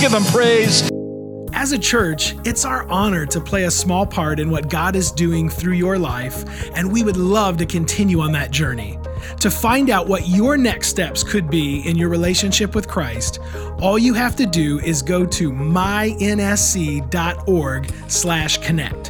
Give him praise. As a church, it's our honor to play a small part in what God is doing through your life, and we would love to continue on that journey. To find out what your next steps could be in your relationship with Christ, all you have to do is go to mynsc.org/connect.